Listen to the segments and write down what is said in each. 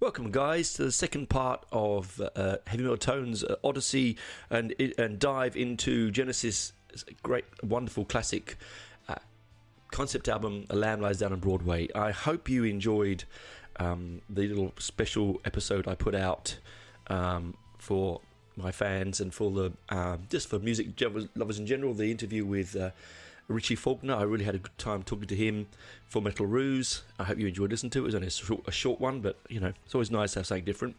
Welcome, guys, to the second part of uh, Heavy Metal Tones uh, Odyssey and and dive into Genesis' great, wonderful classic uh, concept album, A Lamb Lies Down on Broadway. I hope you enjoyed um, the little special episode I put out um, for my fans and for the um, just for music lovers in general. The interview with uh, Richie Faulkner. I really had a good time talking to him for Metal Ruse. I hope you enjoyed listening to it. It was only a short, a short one, but you know, it's always nice to have something different.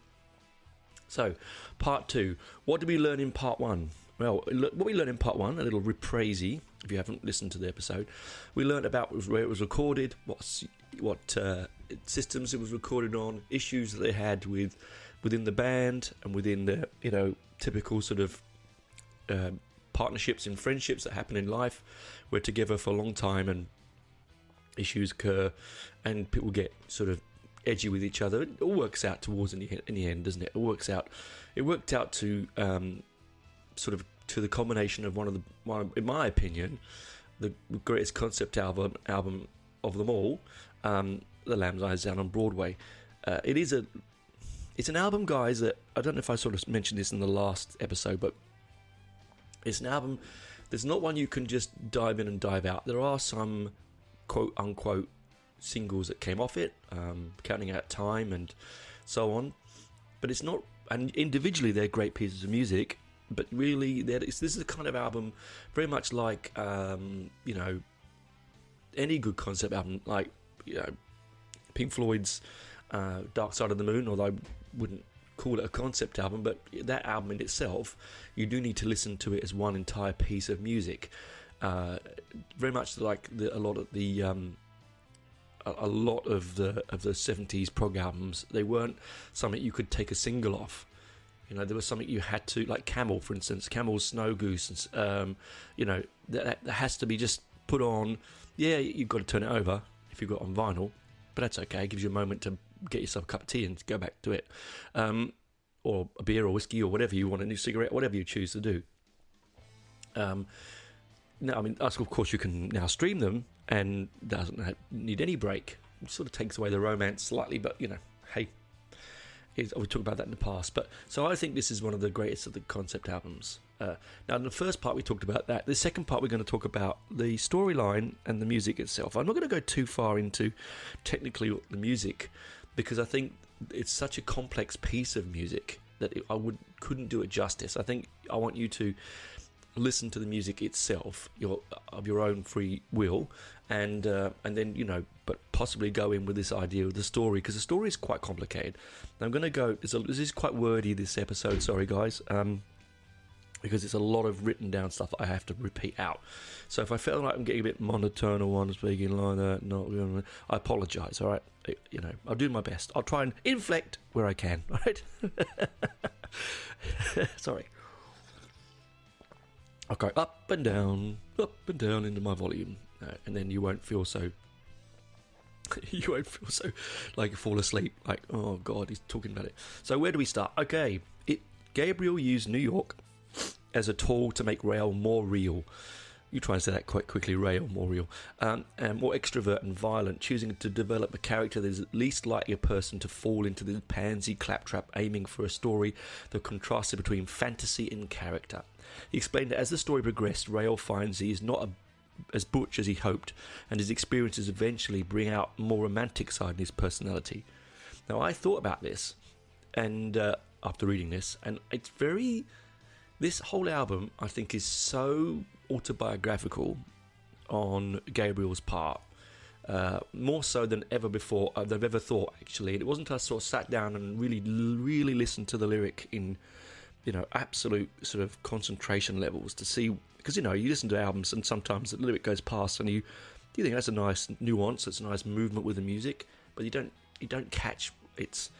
So, part two. What did we learn in part one? Well, what we learned in part one, a little reprise, if you haven't listened to the episode, we learned about where it was recorded, what what uh, systems it was recorded on, issues that they had with within the band and within the you know typical sort of uh, partnerships and friendships that happen in life. We're together for a long time and issues occur and people get sort of edgy with each other. It all works out towards in the, in the end, doesn't it? It works out. It worked out to um, sort of to the combination of one of the, one, in my opinion, the greatest concept album album of them all, um, The Lamb Lies Down on Broadway. Uh, it is a, it's an album, guys. That I don't know if I sort of mentioned this in the last episode, but it's an album. There's not one you can just dive in and dive out. There are some quote unquote singles that came off it, um, counting out time and so on. But it's not, and individually they're great pieces of music. But really, this is a kind of album, very much like um, you know any good concept album, like you know Pink Floyd's uh, Dark Side of the Moon. Although I wouldn't call it a concept album, but that album in itself, you do need to listen to it as one entire piece of music. Uh, very much like the, a lot of the um, a, lot of the of the 70s prog albums, they weren't something you could take a single off. You know, there was something you had to, like Camel, for instance, Camel's Snow Goose. Um, you know, that, that has to be just put on. Yeah, you've got to turn it over if you've got on vinyl, but that's okay. It gives you a moment to get yourself a cup of tea and go back to it, um, or a beer or whiskey or whatever you want, a new cigarette, whatever you choose to do. Um, now, I mean, of course, you can now stream them and doesn't need any break. It sort of takes away the romance slightly, but you know, hey, we talked about that in the past. But so I think this is one of the greatest of the concept albums. Uh, now, in the first part, we talked about that. The second part, we're going to talk about the storyline and the music itself. I'm not going to go too far into technically the music because I think it's such a complex piece of music that I would couldn't do it justice. I think I want you to listen to the music itself, your of your own free will, and uh, and then you know, but possibly go in with this idea of the story because the story is quite complicated. I'm going to go. This is quite wordy this episode. Sorry, guys. Um, because it's a lot of written down stuff I have to repeat out. So if I feel like I'm getting a bit monotone or one speaking like that, not I apologise. All right, you know, I'll do my best. I'll try and inflect where I can. All right. Sorry. I'll go up and down, up and down into my volume, and then you won't feel so you won't feel so like fall asleep. Like, oh god, he's talking about it. So where do we start? Okay, it Gabriel used New York as a tool to make Rael more real. You try and say that quite quickly, Rael more real, um, and more extrovert and violent, choosing to develop a character that is least likely a person to fall into the pansy claptrap, aiming for a story that contrasted between fantasy and character. He explained that as the story progressed, Rael finds he is not a as butch as he hoped, and his experiences eventually bring out more romantic side in his personality. Now, I thought about this, and uh, after reading this, and it's very. This whole album, I think, is so autobiographical on Gabriel's part. Uh, more so than ever before, uh, than I've ever thought, actually. It wasn't until I sort of sat down and really, really listened to the lyric in, you know, absolute sort of concentration levels to see because you know you listen to albums and sometimes the lyric goes past and you do you think that's a nice nuance, it's a nice movement with the music, but you don't you don't catch its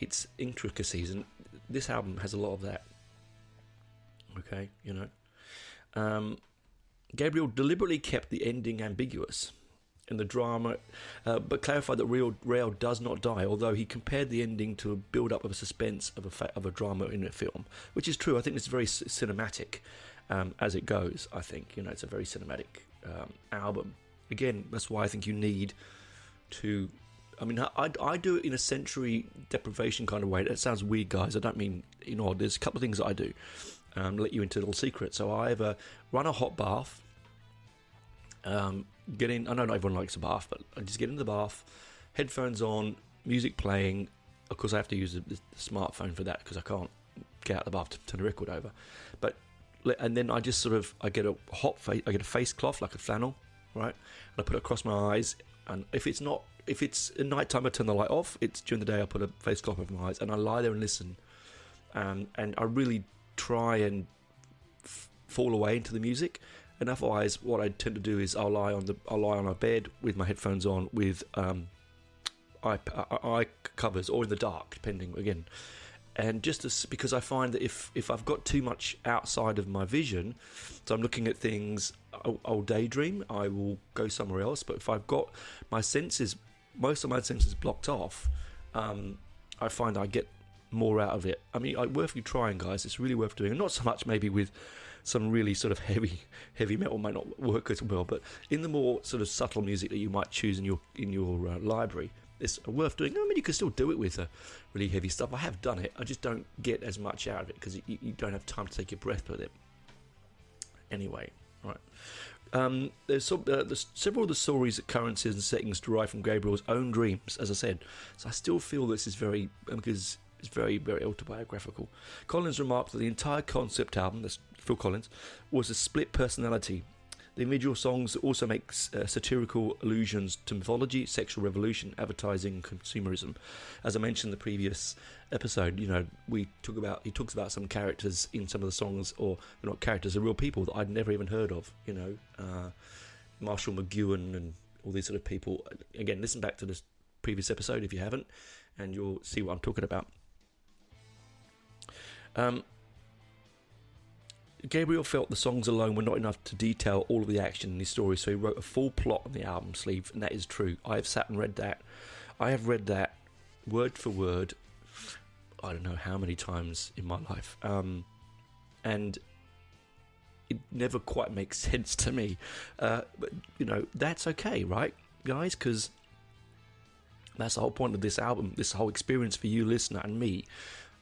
its intricacies, and this album has a lot of that. Okay, you know, um, Gabriel deliberately kept the ending ambiguous in the drama, uh, but clarified that Real Rael does not die. Although he compared the ending to a build-up of a suspense of a fa- of a drama in a film, which is true. I think it's very c- cinematic, um, as it goes. I think you know it's a very cinematic um, album. Again, that's why I think you need to. I mean, I, I do it in a sensory deprivation kind of way. That sounds weird, guys. I don't mean you know. There's a couple of things that I do. Um, let you into a little secret. So I either run a hot bath. Um, get in. I know not everyone likes a bath, but I just get into the bath, headphones on, music playing. Of course, I have to use the, the smartphone for that because I can't get out of the bath to turn the record over. But and then I just sort of I get a hot face, I get a face cloth like a flannel, right? And I put it across my eyes. And if it's not, if it's at night time, I turn the light off. It's during the day, I put a face cloth over my eyes, and I lie there and listen. Um, and I really try and f- fall away into the music. And otherwise, what I tend to do is I'll lie on the I'll lie on a bed with my headphones on with um, eye, eye covers or in the dark, depending again and just as, because I find that if if I've got too much outside of my vision, so I'm looking at things, I'll, I'll, daydream. I will go somewhere else. But if I've got my senses, most of my senses blocked off, um, I find I get more out of it. I mean, I, worth you trying, guys. It's really worth doing. Not so much maybe with some really sort of heavy heavy metal might not work as well, but in the more sort of subtle music that you might choose in your in your uh, library, it's worth doing. I mean, you can still do it with uh, really heavy stuff. I have done it. I just don't get as much out of it because you, you, don't have time to take your breath with it. Anyway, right. Um, there's, some, uh, there's, several of the stories, occurrences, and settings derived from Gabriel's own dreams, as I said. So I still feel this is very because it's very, very autobiographical. Collins remarked that the entire concept album, that's Phil Collins, was a split personality the individual songs also make uh, satirical allusions to mythology, sexual revolution, advertising, consumerism. As I mentioned in the previous episode, you know, we talk about he talks about some characters in some of the songs, or they're not characters, they're real people that I'd never even heard of. You know, uh, Marshall McLuhan and all these sort of people. Again, listen back to this previous episode if you haven't, and you'll see what I'm talking about. Um, Gabriel felt the songs alone were not enough to detail all of the action in his story, so he wrote a full plot on the album sleeve, and that is true. I have sat and read that. I have read that word for word. I don't know how many times in my life, um, and it never quite makes sense to me. Uh, but you know that's okay, right, guys? Because that's the whole point of this album, this whole experience for you, listener, and me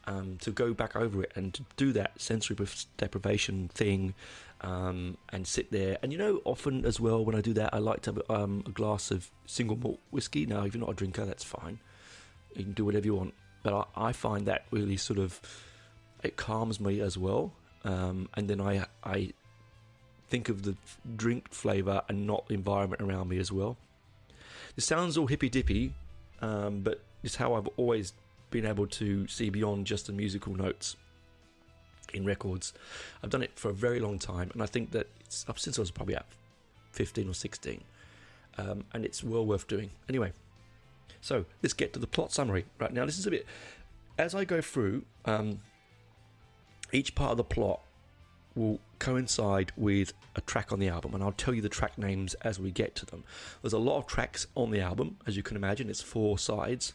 um, to go back over it and to do that sensory deprivation thing um, and sit there. And you know, often as well, when I do that, I like to have um, a glass of single malt whiskey. Now, if you're not a drinker, that's fine. You can do whatever you want. But I, I find that really sort of it calms me as well. Um, and then I I think of the drink flavour and not the environment around me as well. It sounds all hippy dippy, um, but it's how I've always being able to see beyond just the musical notes in records. I've done it for a very long time, and I think that it's up since I was probably at 15 or 16, um, and it's well worth doing. Anyway, so let's get to the plot summary. Right now, this is a bit as I go through um, each part of the plot. will coincide with a track on the album, and I'll tell you the track names as we get to them. There's a lot of tracks on the album, as you can imagine. It's four sides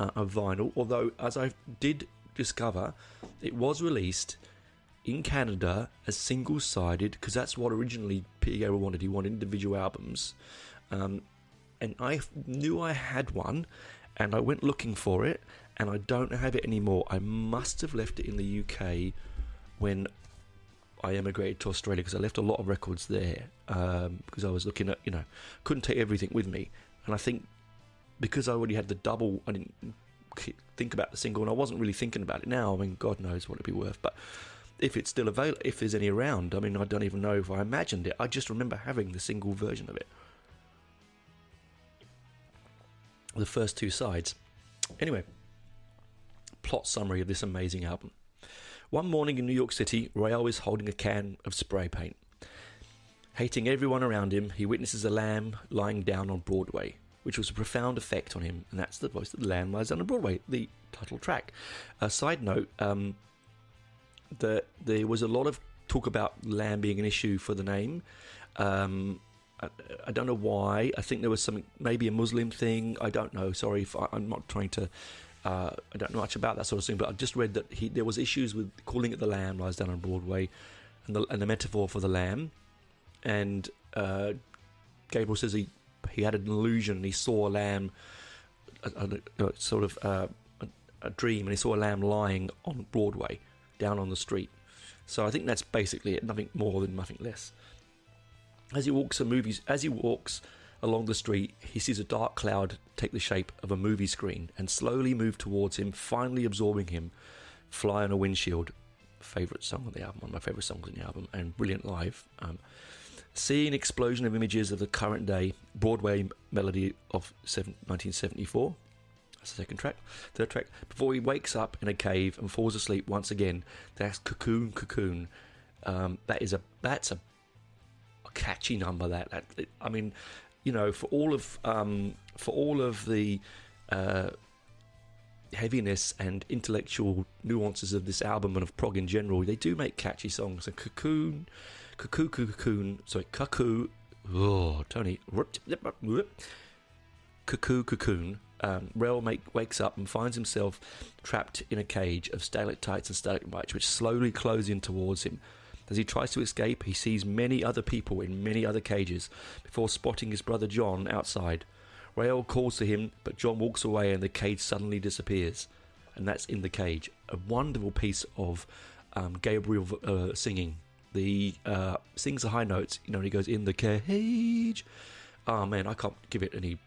uh, vinyl, although, as I did discover, it was released in Canada as single sided because that's what originally Gabriel wanted. He wanted individual albums. Um, and I knew I had one, and I went looking for it, and I don't have it anymore. I must have left it in the UK when I emigrated to Australia because I left a lot of records there um, because I was looking at, you know, couldn't take everything with me. And I think because I already had the double, I didn't think about the single, and I wasn't really thinking about it now. I mean, God knows what it'd be worth, but if it's still available, if there's any around, I mean, I don't even know if I imagined it. I just remember having the single version of it. The first two sides. Anyway, plot summary of this amazing album. One morning in New York City, Rael is holding a can of spray paint. Hating everyone around him, he witnesses a lamb lying down on Broadway, which was a profound effect on him, and that's the voice of the lamb lies down on Broadway, the title track. A side note, um, that there was a lot of talk about lamb being an issue for the name. Um, I, I, don't know why. I think there was something, maybe a Muslim thing. I don't know. Sorry if I, am not trying to. Uh, I don't know much about that sort of thing, but I just read that he, there was issues with calling it the lamb lies down on Broadway, and the, and the metaphor for the lamb. And uh, Gabriel says he he had an illusion. and He saw a lamb, a, a, a sort of uh, a dream, and he saw a lamb lying on Broadway down on the street. So I think that's basically it, nothing more than nothing less. As he walks a movies, as he walks along the street, he sees a dark cloud take the shape of a movie screen and slowly move towards him, finally absorbing him. Fly on a windshield, favorite song on the album, one of my favorite songs on the album, and brilliant live. Um, see an explosion of images of the current day Broadway melody of 1974 that's the second track. Third track. Before he wakes up in a cave and falls asleep once again. That's Cocoon Cocoon. Um, that is a that's a, a catchy number. That, that I mean, you know, for all of um, for all of the uh, heaviness and intellectual nuances of this album and of prog in general, they do make catchy songs. And Cocoon, Cuckoo, Cocoon, sorry, Cuckoo. Oh, Tony. Cuckoo, Cocoon um, Rael make, wakes up and finds himself trapped in a cage of stalactites and stalagmites, which slowly close in towards him. As he tries to escape, he sees many other people in many other cages before spotting his brother John outside. Rael calls to him, but John walks away and the cage suddenly disappears. And that's in the cage. A wonderful piece of um, Gabriel uh, singing. The uh, sings the high notes, you know, he goes in the cage. Oh man, I can't give it any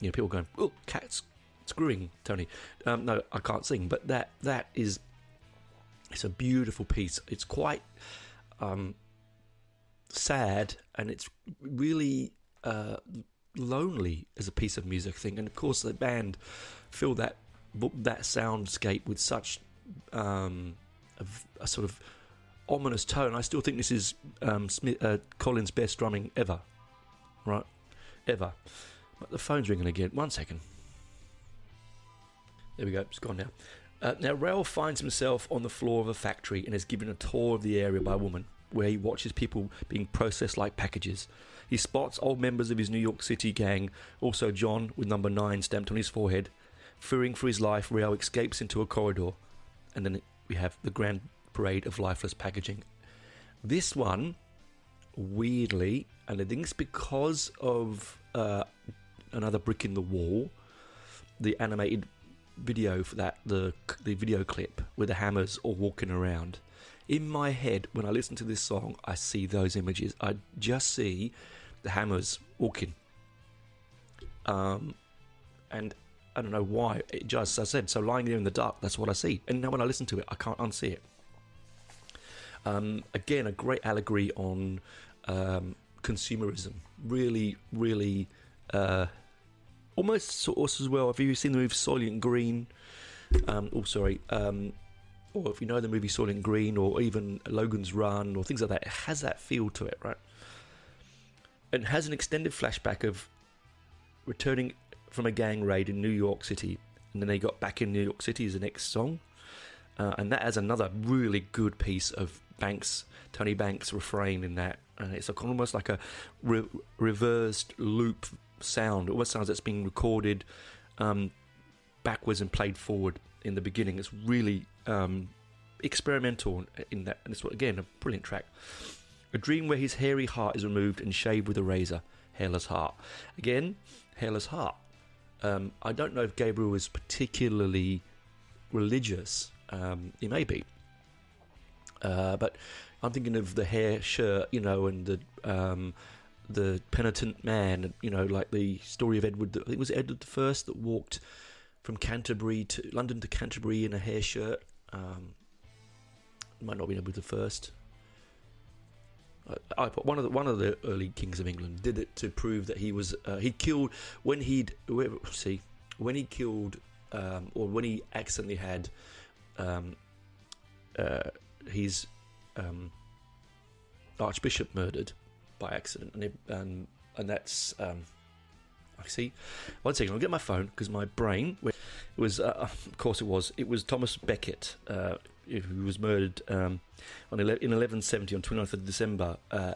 you know, people going, "Oh, cats screwing Tony." Um, no, I can't sing, but that that is it's a beautiful piece. It's quite um, sad, and it's really uh, lonely as a piece of music thing. And of course, the band fill that that soundscape with such um, a, a, sort of ominous tone. I still think this is um, Smith, uh, Collins' best drumming ever, right? Ever. But the phone's ringing again. One second. There we go. It's gone now. Uh, now, Rael finds himself on the floor of a factory and is given a tour of the area by a woman, where he watches people being processed like packages. He spots old members of his New York City gang, also John with number 9 stamped on his forehead. Fearing for his life, Rael escapes into a corridor, and then we have the grand parade of lifeless packaging. This one, weirdly, and I think it's because of uh, another brick in the wall. The animated video for that, the the video clip with the hammers all walking around. In my head, when I listen to this song, I see those images. I just see the hammers walking. Um, and I don't know why. It just, as I said, so lying there in the dark, that's what I see. And now when I listen to it, I can't unsee it. Um, again, a great allegory on um, consumerism. Really, really uh, almost sort of as well. Have you seen the movie Soylent Green? Um, oh, sorry. Um, or if you know the movie Soylent Green, or even Logan's Run, or things like that, it has that feel to it, right? And has an extended flashback of returning from a gang raid in New York City, and then they got back in New York City as the next song. Uh, and that has another really good piece of Banks, Tony Banks refrain in that, and it's like almost like a re- reversed loop sound. It almost sounds like it's being recorded um, backwards and played forward in the beginning. It's really um, experimental in that, and it's again a brilliant track. A dream where his hairy heart is removed and shaved with a razor. Hairless heart. Again, hairless heart. Um, I don't know if Gabriel is particularly religious. Um, he may be. Uh, but I'm thinking of the hair shirt, you know, and the um, the penitent man, you know, like the story of Edward. I think it was Edward the First that walked from Canterbury to London to Canterbury in a hair shirt. Um, might not be Edward the First. I, I, one of the one of the early kings of England did it to prove that he was uh, he killed when he'd see when he killed um, or when he accidentally had um, uh, his um, archbishop murdered by accident, and it, and, and that's um, I see. One second, I'll get my phone because my brain it was, uh, of course, it was. It was Thomas Becket uh, who was murdered um, on ele- in 1170 on 29th of December. Uh,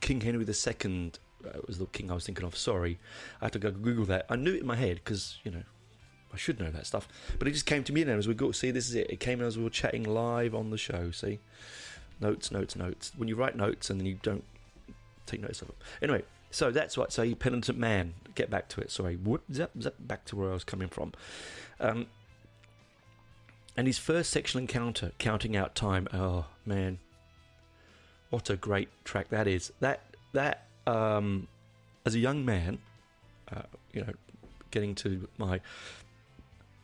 king Henry II uh, was the king I was thinking of. Sorry, I had to go Google that. I knew it in my head because you know I should know that stuff. But it just came to me now as we go. See, this is it. It came as we were chatting live on the show. See, notes, notes, notes. When you write notes and then you don't take notes of them. Anyway, so that's what. So, penitent man. Get back to it. Sorry. What, zap, zap, back to where I was coming from. Um, and his first sexual encounter, counting out time. Oh man, what a great track that is. That that um, as a young man, uh, you know, getting to my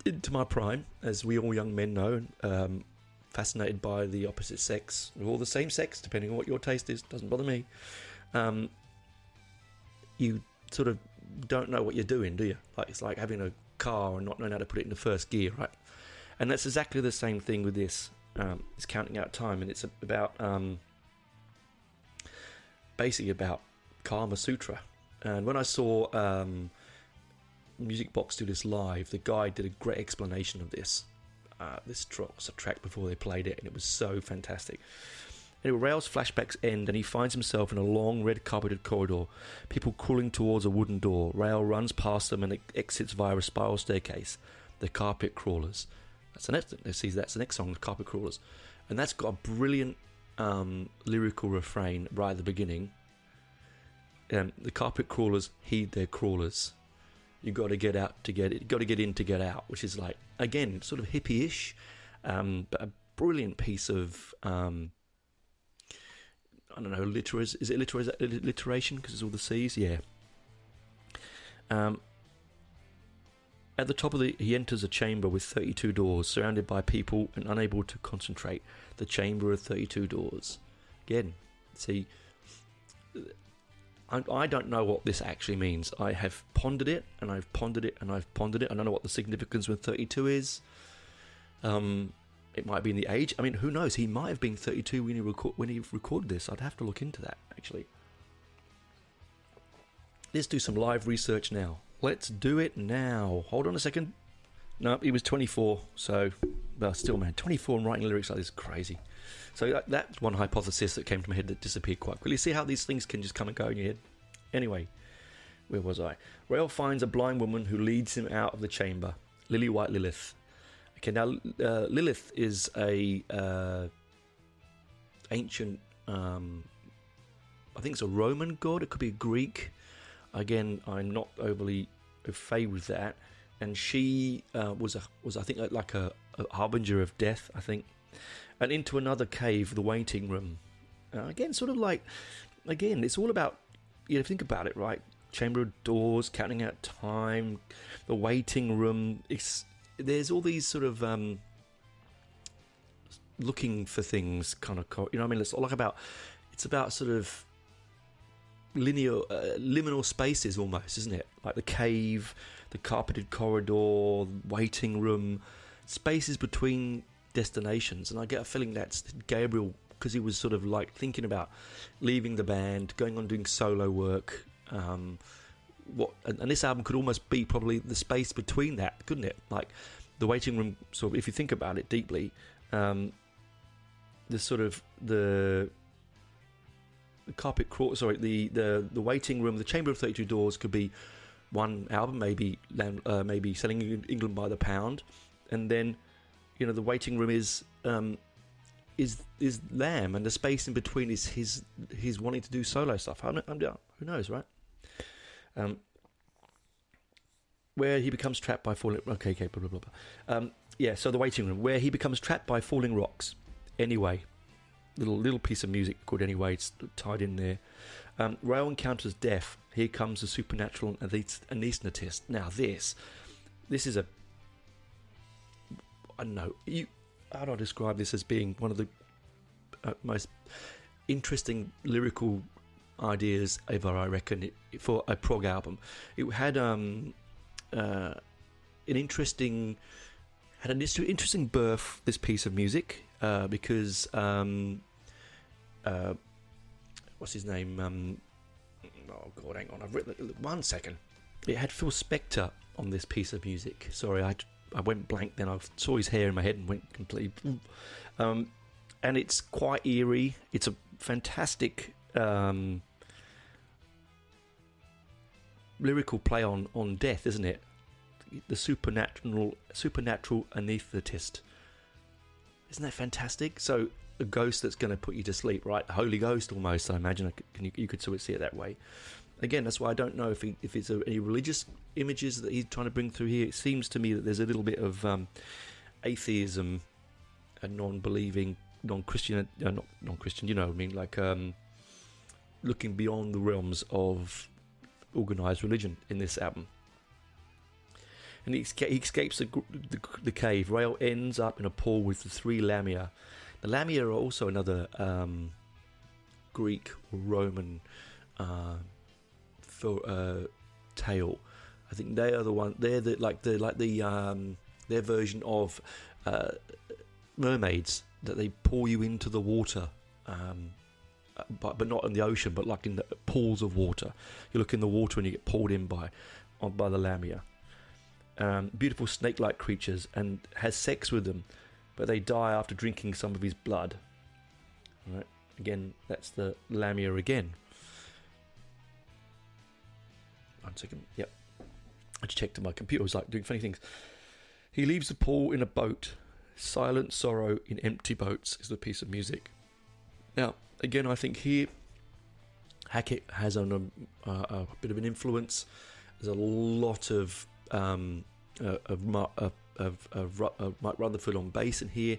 into my prime, as we all young men know, um, fascinated by the opposite sex, or the same sex, depending on what your taste is. Doesn't bother me. Um, you sort of don't know what you're doing, do you? Like it's like having a car and not knowing how to put it into first gear, right? And that's exactly the same thing with this. Um, it's counting out time, and it's about um, basically about Karma Sutra. And when I saw um, Music Box do this live, the guy did a great explanation of this. Uh, this track was a track before they played it, and it was so fantastic. Anyway, Rael's flashbacks end, and he finds himself in a long red carpeted corridor. People crawling towards a wooden door. Rael runs past them and exits via a spiral staircase. The carpet crawlers. That's the next. Let's see, that's the next song, the carpet crawlers, and that's got a brilliant um, lyrical refrain right at the beginning. Um, the carpet crawlers heed their crawlers you got to get out to get it. Got to get in to get out, which is like again sort of hippie-ish, um, but a brilliant piece of um, I don't know literas. Is it literas, alliteration because it's all the C's? Yeah. Um, at the top of the, he enters a chamber with 32 doors, surrounded by people and unable to concentrate. The chamber of 32 doors. Again, see, I, don't know what this actually means. I have pondered it and I've pondered it and I've pondered it. I don't know what the significance with 32 is. Um, it might be in the age. I mean, who knows? He might have been 32 when he when he recorded this. I'd have to look into that actually. Let's do some live research now. Let's do it now. Hold on a second. No, he was 24, so well, still, man, 24 and writing lyrics like this is crazy. So that, that's one hypothesis that came to my head that disappeared quite quickly. See how these things can just come and go in your head? Anyway, where was I? Rael finds a blind woman who leads him out of the chamber. Lily White Lilith. Okay, now uh, Lilith is a uh, ancient. Um, I think it's a Roman god. It could be Greek. Again, I'm not overly au fait with that. And she uh, was a was I think like a, a harbinger of death. I think and into another cave, the waiting room. Uh, again, sort of like, again, it's all about, you know, think about it, right? Chamber of doors, counting out time, the waiting room. It's, there's all these sort of um, looking for things kind of, you know, I mean, it's all like about, it's about sort of linear, uh, liminal spaces almost, isn't it? Like the cave, the carpeted corridor, waiting room, spaces between destinations. And I get a feeling that's Gabriel because he was sort of like thinking about leaving the band, going on doing solo work. Um, what and, and, this album could almost be probably the space between that, couldn't it? Like the waiting room. Sort of, if you think about it deeply, um, the sort of the the carpet crawl. Sorry, the the the waiting room, the chamber of thirty two doors could be one album, maybe uh, maybe selling England by the pound, and then you know the waiting room is um, is is Lamb, and the space in between is his his wanting to do solo stuff. I'm, I'm, who knows, right? Um, where he becomes trapped by falling. Okay, okay, blah blah blah. Um, yeah, so the waiting room where he becomes trapped by falling rocks. Anyway, little little piece of music called Anyway. It's tied in there. Um, Rael encounters death. Here comes the supernatural anaesthetist. Now this, this is a. I don't know. You, how do I describe this as being one of the uh, most interesting lyrical ideas ever? I reckon for a prog album. It had um, uh, an interesting had an interesting birth. This piece of music uh, because um, uh, what's his name? Um, oh God, hang on, I've written one second. It had Phil Spector on this piece of music. Sorry, I I went blank. Then I saw his hair in my head and went completely. Um, and it's quite eerie. It's a fantastic um, lyrical play on on death, isn't it? The supernatural supernatural anaesthetist. Isn't that fantastic? So a ghost that's going to put you to sleep, right? Holy Ghost, almost. I imagine you, you could sort of see it that way. Again, that's why I don't know if he, if it's a, any religious images that he's trying to bring through here. It seems to me that there's a little bit of um, atheism and non-believing, non-Christian, uh, not non-Christian. You know, I mean, like um, looking beyond the realms of organized religion in this album. And he, escapes the, the, the cave. Rael ends up in a pool with the three Lamia the Lamia are also another um, Greek or Roman uh, for, uh, tale. I think they are the one. They're the like the like the um, their version of uh, mermaids that they pour you into the water, um, but but not in the ocean, but like in the pools of water. You look in the water and you get pulled in by on by the lamia. Um, beautiful snake-like creatures and has sex with them but they die after drinking some of his blood. Right? Again, that's the Lamia again. One second. Yep. I just checked on my computer. It was like doing funny things. He leaves the pool in a boat. Silent sorrow in empty boats is the piece of music. Now, again, I think here Hackett has an, um, uh, a bit of an influence. There's a lot of um, uh, of, uh, of, of, of Mike Rutherford on bass in here,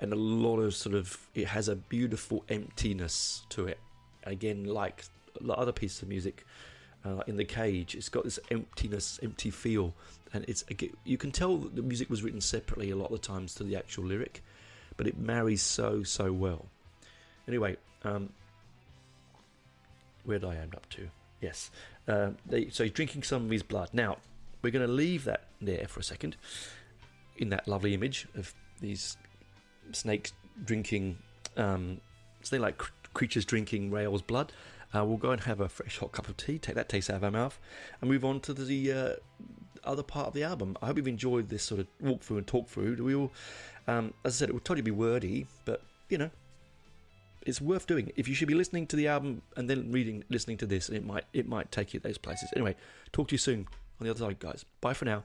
and a lot of sort of it has a beautiful emptiness to it. Again, like other pieces of music, uh, in the cage, it's got this emptiness, empty feel, and it's you can tell that the music was written separately a lot of times to the actual lyric, but it marries so so well. Anyway, um, where did I end up to? Yes, uh, they, so he's drinking some of his blood. Now we're going to leave that there for a second in that lovely image of these snakes drinking, um, something like cr- creatures drinking Rael's blood. Uh, we'll go and have a fresh hot cup of tea, take that taste out of our mouth, and move on to the uh, other part of the album. I hope you've enjoyed this sort of walkthrough and talk through. We will, um, as I said, it will totally be wordy, but you know, it's worth doing. If you should be listening to the album and then reading, listening to this, it might it might take you those places. Anyway, talk to you soon on the other side, guys. Bye for now.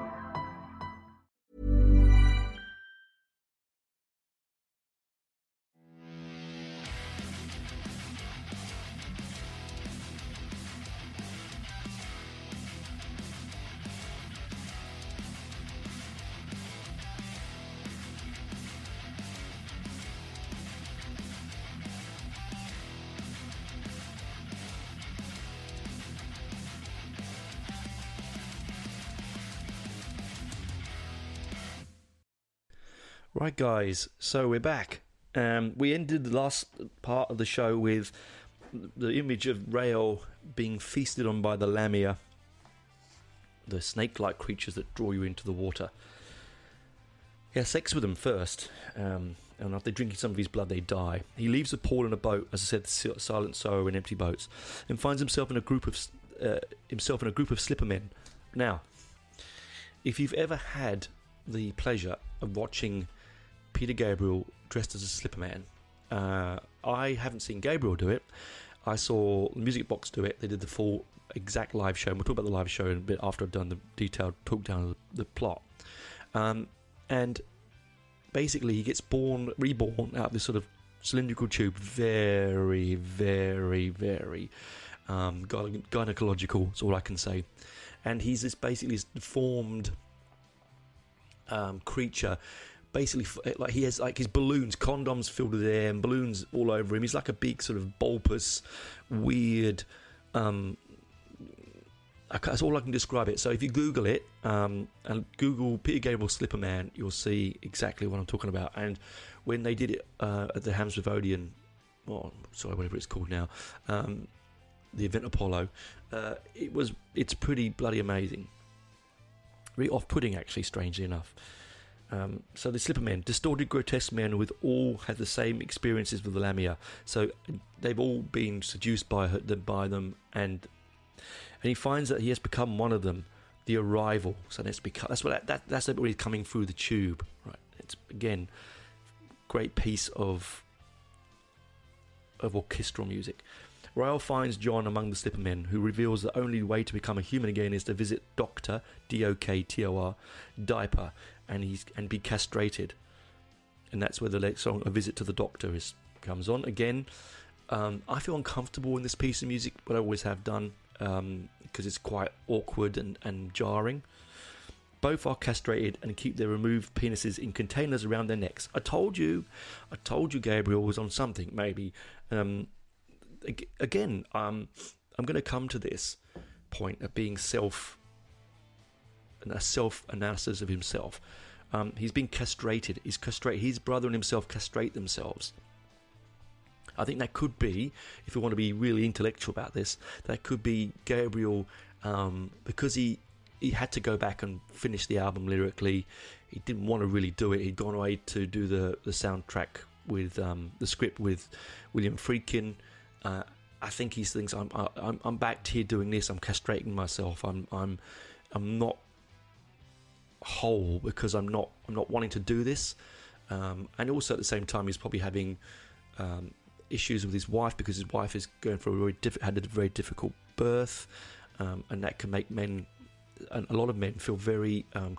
Right, guys. So we're back. Um, we ended the last part of the show with the image of Rael being feasted on by the Lamia, the snake-like creatures that draw you into the water. He has sex with them first, um, and after drinking some of his blood, they die. He leaves the pool in a boat, as I said, silent sorrow in empty boats, and finds himself in a group of uh, himself in a group of slipper men. Now, if you've ever had the pleasure of watching Peter Gabriel dressed as a slipper man. Uh, I haven't seen Gabriel do it. I saw Music Box do it. They did the full exact live show. And we'll talk about the live show in a bit after I've done the detailed talk down of the, the plot. Um, and basically, he gets born, reborn out of this sort of cylindrical tube, very, very, very um, gynecological. Is all I can say. And he's this basically this deformed um, creature basically like he has like his balloons, condoms filled with air, and balloons all over him. He's like a big sort of bulbous, weird. Um, that's all I can describe it. So if you Google it um, and Google Peter Gabriel Slipper Man, you'll see exactly what I'm talking about. And when they did it uh, at the Hammersmith Odeon, well, sorry, whatever it's called now, um, the Eventim Apollo, uh, it was it's pretty bloody amazing. Really off-putting, actually, strangely enough. Um, so the slipper men, distorted, grotesque men with all had the same experiences with the Lamia. So they've all been seduced by her, by them, and and he finds that he has become one of them. The arrival. So that's become that's what that, that that's what he's coming through the tube. Right. It's again great piece of of orchestral music. Rael finds John among the slipper men, who reveals the only way to become a human again is to visit Doctor D O K T O R Diaper and he's and be castrated, and that's where the next song, "A Visit to the Doctor," is comes on again. Um, I feel uncomfortable in this piece of music, but I always have done because um, it's quite awkward and, and jarring. Both are castrated and keep their removed penises in containers around their necks. I told you, I told you Gabriel was on something, maybe. Um, again, um, I'm going to come to this point of being self a self analysis of himself. Um, he's been castrated. He's castrated. His brother and himself castrate themselves. I think that could be, if we want to be really intellectual about this, that could be Gabriel um, because he he had to go back and finish the album lyrically. He didn't want to really do it. He'd gone away to do the the soundtrack with um, the script with William Friedkin. Uh, I think he thinks I'm I'm I'm back here doing this. I'm castrating myself. I'm I'm I'm not whole because I'm not I'm not wanting to do this, um, and also at the same time he's probably having um, issues with his wife because his wife is going through a very diff- had a very difficult birth, um, and that can make men a lot of men feel very um,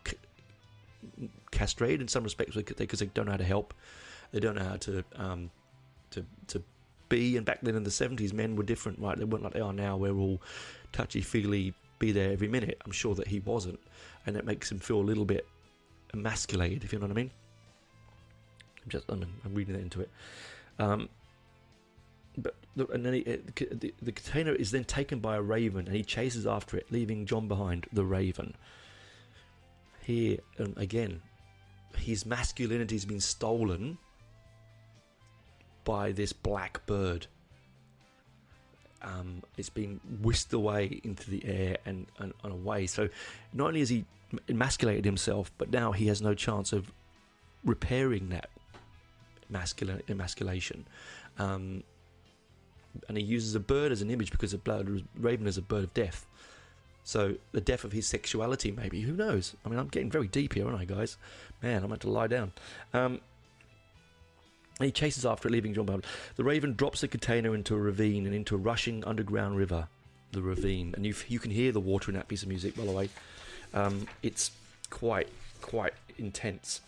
castrated in some respects because they don't know how to help, they don't know how to um, to to be. And back then in the seventies, men were different, right? They weren't like they are now, we're all touchy feely, be there every minute. I'm sure that he wasn't, and it makes him feel a little bit emasculated, if you know what I mean. I'm just I'm, I'm reading that into it. Um, but and then he, the, the container is then taken by a raven, and he chases after it, leaving John behind. The raven. Here um, again, his masculinity has been stolen by this black bird. Um, it's been whisked away into the air and, and, and away. So not only has he emasculated himself, but now he has no chance of repairing that masculine emasculation. Um, and he uses a bird as an image because a bird, raven is a bird of death. So the death of his sexuality, maybe who knows? I mean, I'm getting very deep here, aren't I, guys? Man, I'm going to lie down. Um, he chases after it, leaving John Bowden. The Raven drops the container into a ravine and into a rushing underground river. The ravine, and you you can hear the water in that piece of music. By the way, um, it's quite quite intense.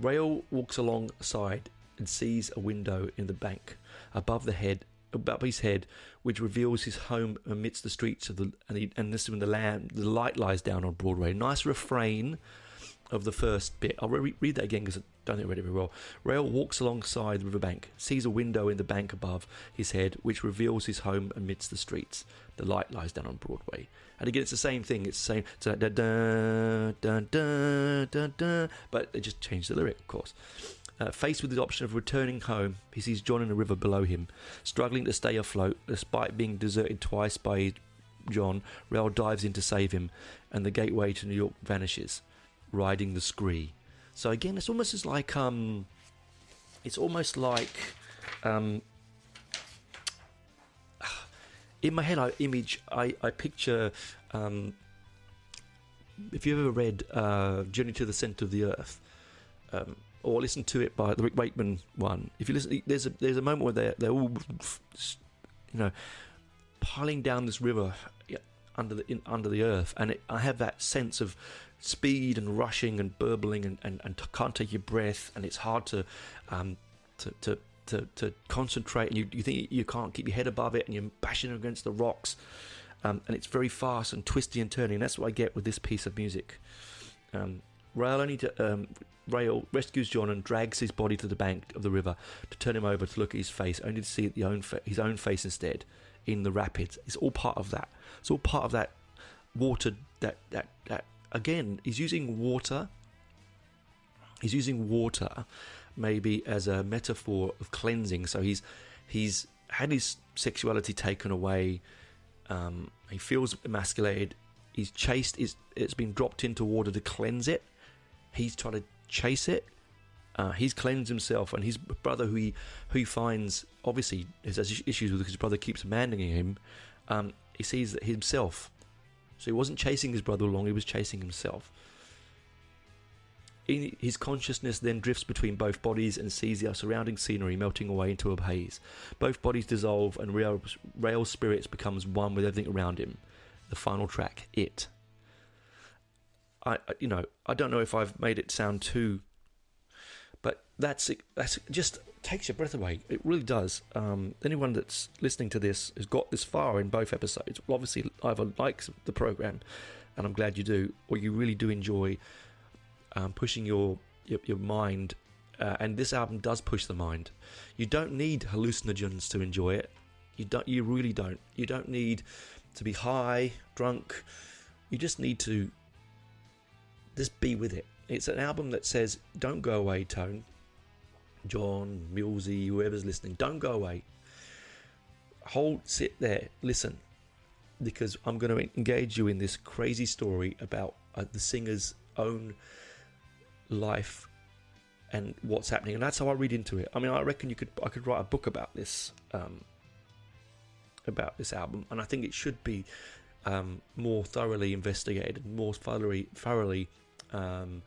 Rael walks alongside and sees a window in the bank above the head above his head, which reveals his home amidst the streets of the and, he, and this is when the land the light lies down on Broadway. Nice refrain of the first bit. I'll re- read that again because I don't think I read it very well. Rael walks alongside the riverbank, sees a window in the bank above his head, which reveals his home amidst the streets. The light lies down on Broadway. And again, it's the same thing. It's the same. It's like da da da da da da. But they just changed the lyric, of course. Uh, faced with the option of returning home, he sees John in a river below him, struggling to stay afloat despite being deserted twice by John. Rael dives in to save him, and the gateway to New York vanishes riding the scree. So again, it's almost as like um, it's almost like um, in my head, I image, I I picture um, if you ever read uh, Journey to the Center of the Earth. Um, or listen to it by the Rick Wakeman one. If you listen, there's a there's a moment where they're they're all, you know, piling down this river under the in, under the earth, and it, I have that sense of speed and rushing and burbling and, and, and can't take your breath and it's hard to um, to, to, to, to concentrate and you, you think you can't keep your head above it and you're bashing against the rocks um, and it's very fast and twisty and turning that's what I get with this piece of music. Um, Rael only to, um, Rael rescues John and drags his body to the bank of the river to turn him over to look at his face only to see the own fa- his own face instead in the rapids. It's all part of that. It's all part of that water that that that again, he's using water. He's using water maybe as a metaphor of cleansing. So he's he's had his sexuality taken away. Um, he feels emasculated. He's chased. It's, it's been dropped into water to cleanse it. He's trying to chase it. Uh, he's cleansed himself, and his brother, who he who he finds obviously has issues with, because his brother keeps abandoning him. Um, he sees that himself so he wasn't chasing his brother along, he was chasing himself. In his consciousness then drifts between both bodies and sees the surrounding scenery melting away into a haze. Both bodies dissolve and Rael, Rael's spirits becomes one with everything around him. The final track, It. I, you know, I don't know if I've made it sound too, but that's that's just takes your breath away. It really does. Um, anyone that's listening to this has got this far in both episodes. Well, obviously, either likes the program, and I'm glad you do, or you really do enjoy um, pushing your your, your mind. Uh, and this album does push the mind. You don't need hallucinogens to enjoy it. You don't. You really don't. You don't need to be high, drunk. You just need to just be with it. It's an album that says, "Don't go away, Tone. John, Millsy, whoever's listening, don't go away. Hold, sit there, listen, because I'm going to engage you in this crazy story about uh, the singer's own life and what's happening, and that's how I read into it. I mean, I reckon you could I could write a book about this um, about this album, and I think it should be um, more thoroughly investigated, more thoroughly thoroughly um,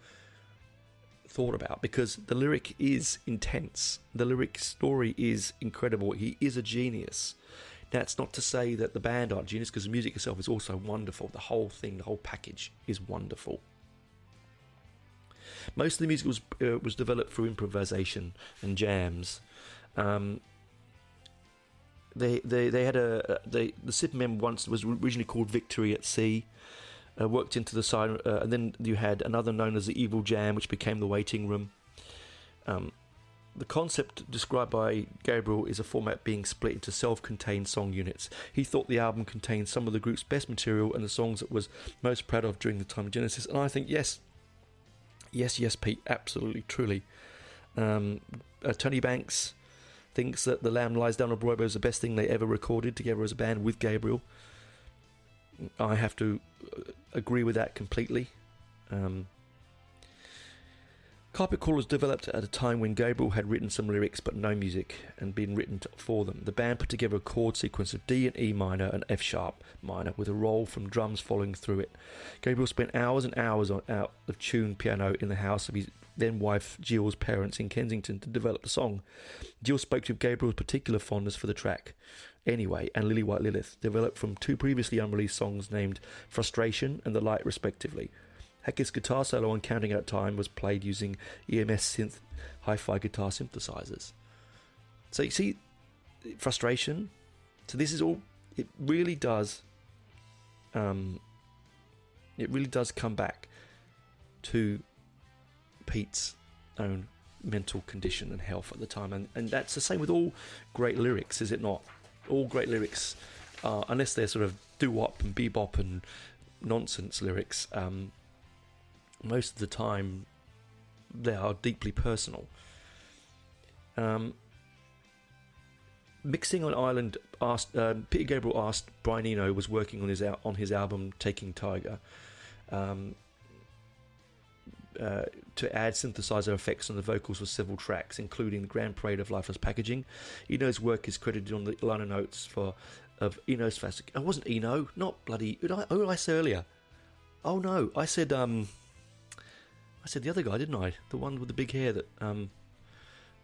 thought about because the lyric is intense. The lyric story is incredible. He is a genius. That's not to say that the band aren't genius because the music itself is also wonderful. The whole thing, the whole package is wonderful. Most of the music was uh, was developed through improvisation and jams. Um, they they they had a they the Superman once was originally called Victory at Sea. Uh, worked into the side, uh, and then you had another known as the Evil Jam, which became the waiting room. Um, the concept described by Gabriel is a format being split into self contained song units. He thought the album contained some of the group's best material and the songs that was most proud of during the time of Genesis. And I think, yes, yes, yes, Pete, absolutely, truly. Um, uh, Tony Banks thinks that The Lamb Lies Down on Broadway is the best thing they ever recorded together as a band with Gabriel. I have to agree with that completely. Um, Carpet was developed at a time when Gabriel had written some lyrics but no music and been written for them. The band put together a chord sequence of D and E minor and F sharp minor with a roll from drums following through it. Gabriel spent hours and hours on out of tuned piano in the house of his then wife Jill's parents in Kensington to develop the song. Jill spoke of Gabriel's particular fondness for the track. Anyway, and Lily White Lilith developed from two previously unreleased songs named Frustration and The Light, respectively. Hackett's guitar solo on Counting Out Time was played using EMS synth hi fi guitar synthesizers. So you see, frustration. So this is all, it really does, um, it really does come back to Pete's own mental condition and health at the time. And, and that's the same with all great lyrics, is it not? All great lyrics, uh, unless they're sort of doo wop and bebop and nonsense lyrics, um, most of the time they are deeply personal. Um, Mixing on Island asked um, Peter Gabriel asked Brian Eno was working on his on his album Taking Tiger um, uh, to add synthesizer effects on the vocals for several tracks, including the Grand Parade of Lifeless Packaging. Eno's work is credited on the liner notes for of Eno's classic. Oh, it wasn't Eno, not bloody. Who did I, who did I earlier? Oh no, I said um, I said the other guy, didn't I? The one with the big hair that um,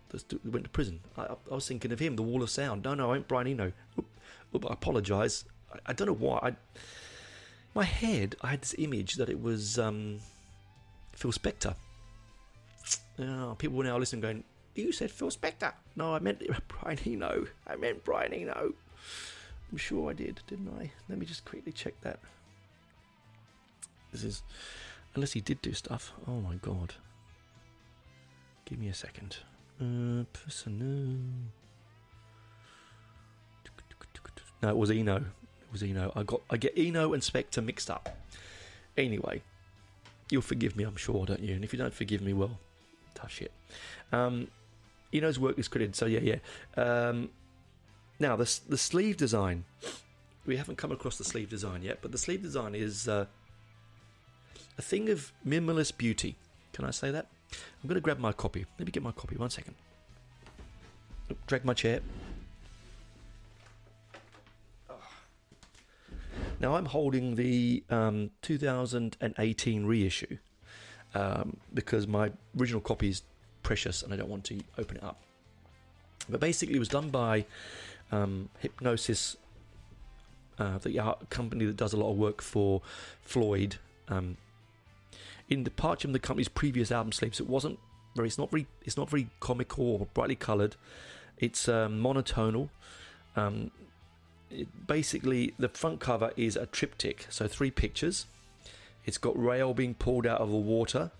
that went to prison. I, I, was thinking of him, the Wall of Sound. No, no, I ain't Brian Eno. Oop, oop, I apologise. I, I, don't know why. I, my head, I had this image that it was um, Phil Spector. Oh, people now listening, going, "You said Phil Spector." No, I meant Brian Eno. I meant Brian Eno. I'm sure I did, didn't I? Let me just quickly check that. This is Unless he did do stuff. Oh my god. Give me a second. Uh. No, it was Eno. It was Eno. I got I get Eno and Spector mixed up. Anyway, you'll forgive me, I'm sure, don't you? And if you don't forgive me, well, tough shit. Um, Eno's work is credited, so yeah, yeah. Um, now the the sleeve design. We haven't come across the sleeve design yet, but the sleeve design is uh, a thing of minimalist beauty. Can I say that? I'm going to grab my copy. Let me get my copy. One second. Drag my chair. Now I'm holding the um, 2018 reissue um, because my original copy is precious and I don't want to open it up. But basically, it was done by um, Hipgnosis, uh, the art company that does a lot of work for Floyd. Um, in part of the company's previous album sleeves, it wasn't very. It's not very. It's not very comical or brightly coloured. It's um, monotonal. Um, it, basically, the front cover is a triptych, so three pictures. It's got Rael being pulled out of the water,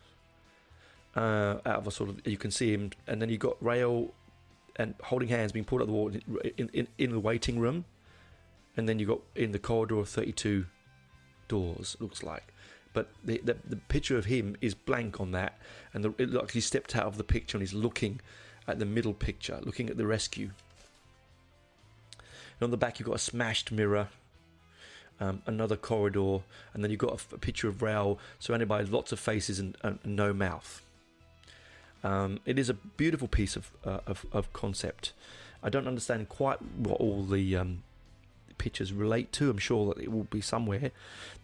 uh, out of a sort of. You can see him, and then you got Rael and holding hands being pulled out of the water in, in, in the waiting room, and then you got in the corridor of 32 doors. Looks like but the, the, the picture of him is blank on that, and the, it looks like he stepped out of the picture and he's looking at the middle picture, looking at the rescue. And on the back, you've got a smashed mirror, um, another corridor, and then you've got a, a, picture of Rael surrounded by lots of faces and, and no mouth. Um, it is a beautiful piece of, uh, of, of concept. I don't understand quite what all the um, pictures relate to. I'm sure that it will be somewhere.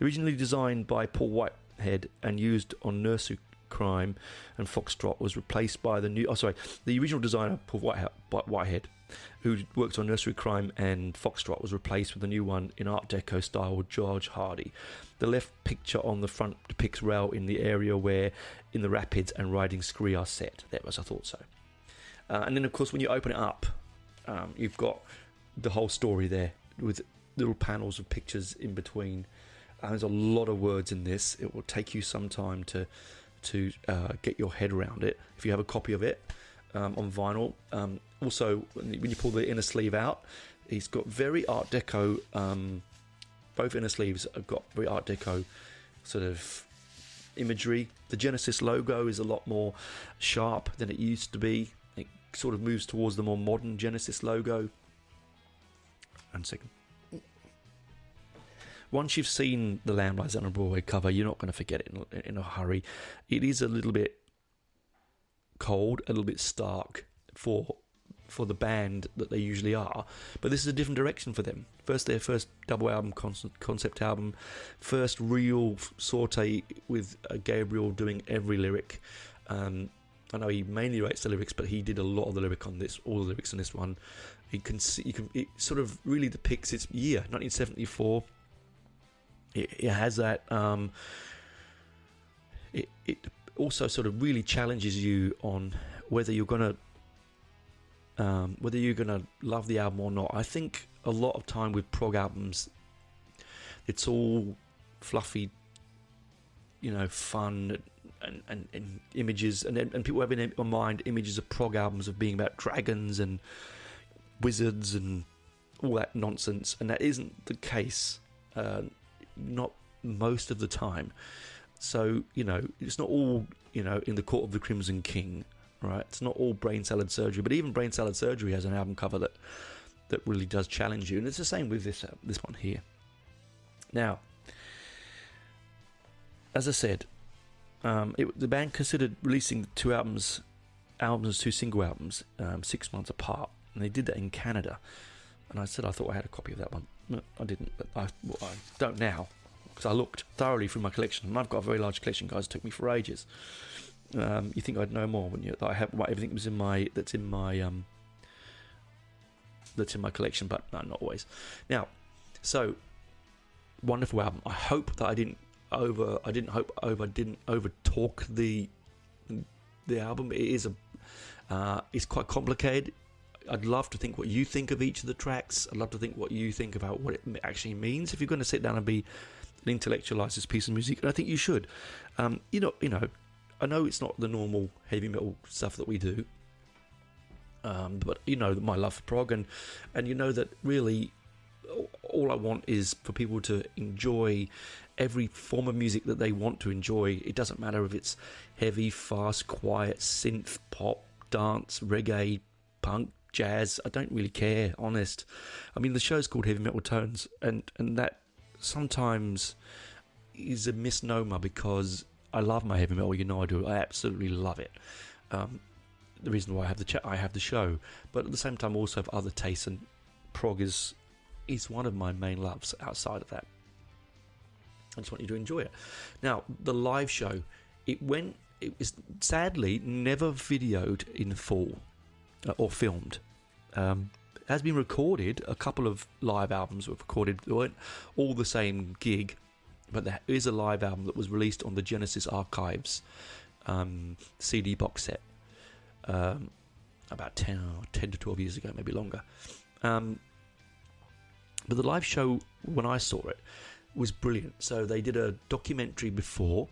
Originally designed by Paul Whitehead and used on nursery Cryme and Foxtrot was replaced by the new. Oh, sorry, the original designer Paul Whitehead, who worked on Nursery Cryme and Foxtrot, was replaced with a new one in Art Deco style, George Hardie. The left picture on the front depicts Rael in the area where, in the rapids and riding scree are set. That was, I thought so. Uh, and then, of course, when you open it up, um, you've got the whole story there with little panels of pictures in between. Uh, there's a lot of words in this. It will take you some time to to uh, get your head around it. If you have a copy of it um, on vinyl, um, also when you pull the inner sleeve out, it's got very Art Deco. Um, both inner sleeves have got very Art Deco sort of imagery. The Genesis logo is a lot more sharp than it used to be. It sort of moves towards the more modern Genesis logo. And second. Once you've seen the Lamb Lies on a Broadway cover, you're not going to forget it in, in a hurry. It is a little bit cold, a little bit stark for for the band that they usually are. But this is a different direction for them. First, their first double album, concept album, first real sortie with uh, Gabriel doing every lyric. Um, I know he mainly writes the lyrics, but he did a lot of the lyric on this, all the lyrics on this one. You can see, you can, it sort of really depicts its year, 1974. It, it has that. Um, it, it also sort of really challenges you on whether you're gonna um, whether you're gonna love the album or not. I think a lot of time with prog albums, it's all fluffy, you know, fun and, and, and images, and and people have in mind images of prog albums of being about dragons and wizards and all that nonsense, and that isn't the case. Uh, not most of the time. So, you know, it's not all, you know, in the court of the Crimson King, right? It's not all brain salad surgery, but even brain salad surgery has an album cover that that really does challenge you, and it's the same with this uh, this one here. Now, as I said, um, it, the band considered releasing two albums, albums, two single albums, um, six months apart, and they did that in Canada. And I said I thought I had a copy of that one. I didn't, but I, well, I don't now because I looked thoroughly through my collection, and I've got a very large collection, guys. It took me for ages. Um, you think I'd know more when you that I have everything was in my that's in my um that's in my collection, but no, not always. Now, so wonderful album. I hope that I didn't over. I didn't hope over. Didn't over talk the the album. It is a. Uh, it's quite complicated. I'd love to think what you think of each of the tracks. I'd love to think what you think about what it actually means. If you're going to sit down and be an intellectualize this piece of music, and I think you should. Um, you know, you know, I know it's not the normal heavy metal stuff that we do, um, but you know my love for prog, and and you know that really all I want is for people to enjoy every form of music that they want to enjoy. It doesn't matter if it's heavy, fast, quiet, synth, pop, dance, reggae, punk, jazz. I don't really care, honest. I mean, the show's called Heavy Metal Tones, and and that sometimes is a misnomer because I love my heavy metal. You know, I do. I absolutely love it. Um, the reason why I have the ch- I have the show, but at the same time, also have other tastes, and prog is is one of my main loves. Outside of that, I just want you to enjoy it. Now, the live show, it went. It was sadly never videoed in full uh, or filmed. Um, has been recorded. A couple of live albums were recorded. They weren't all the same gig, but there is a live album that was released on the Genesis Archives um, CD box set um, about 10, 10, to 12 years ago, maybe longer. Um, but the live show, when I saw it, was brilliant. So they did a documentary before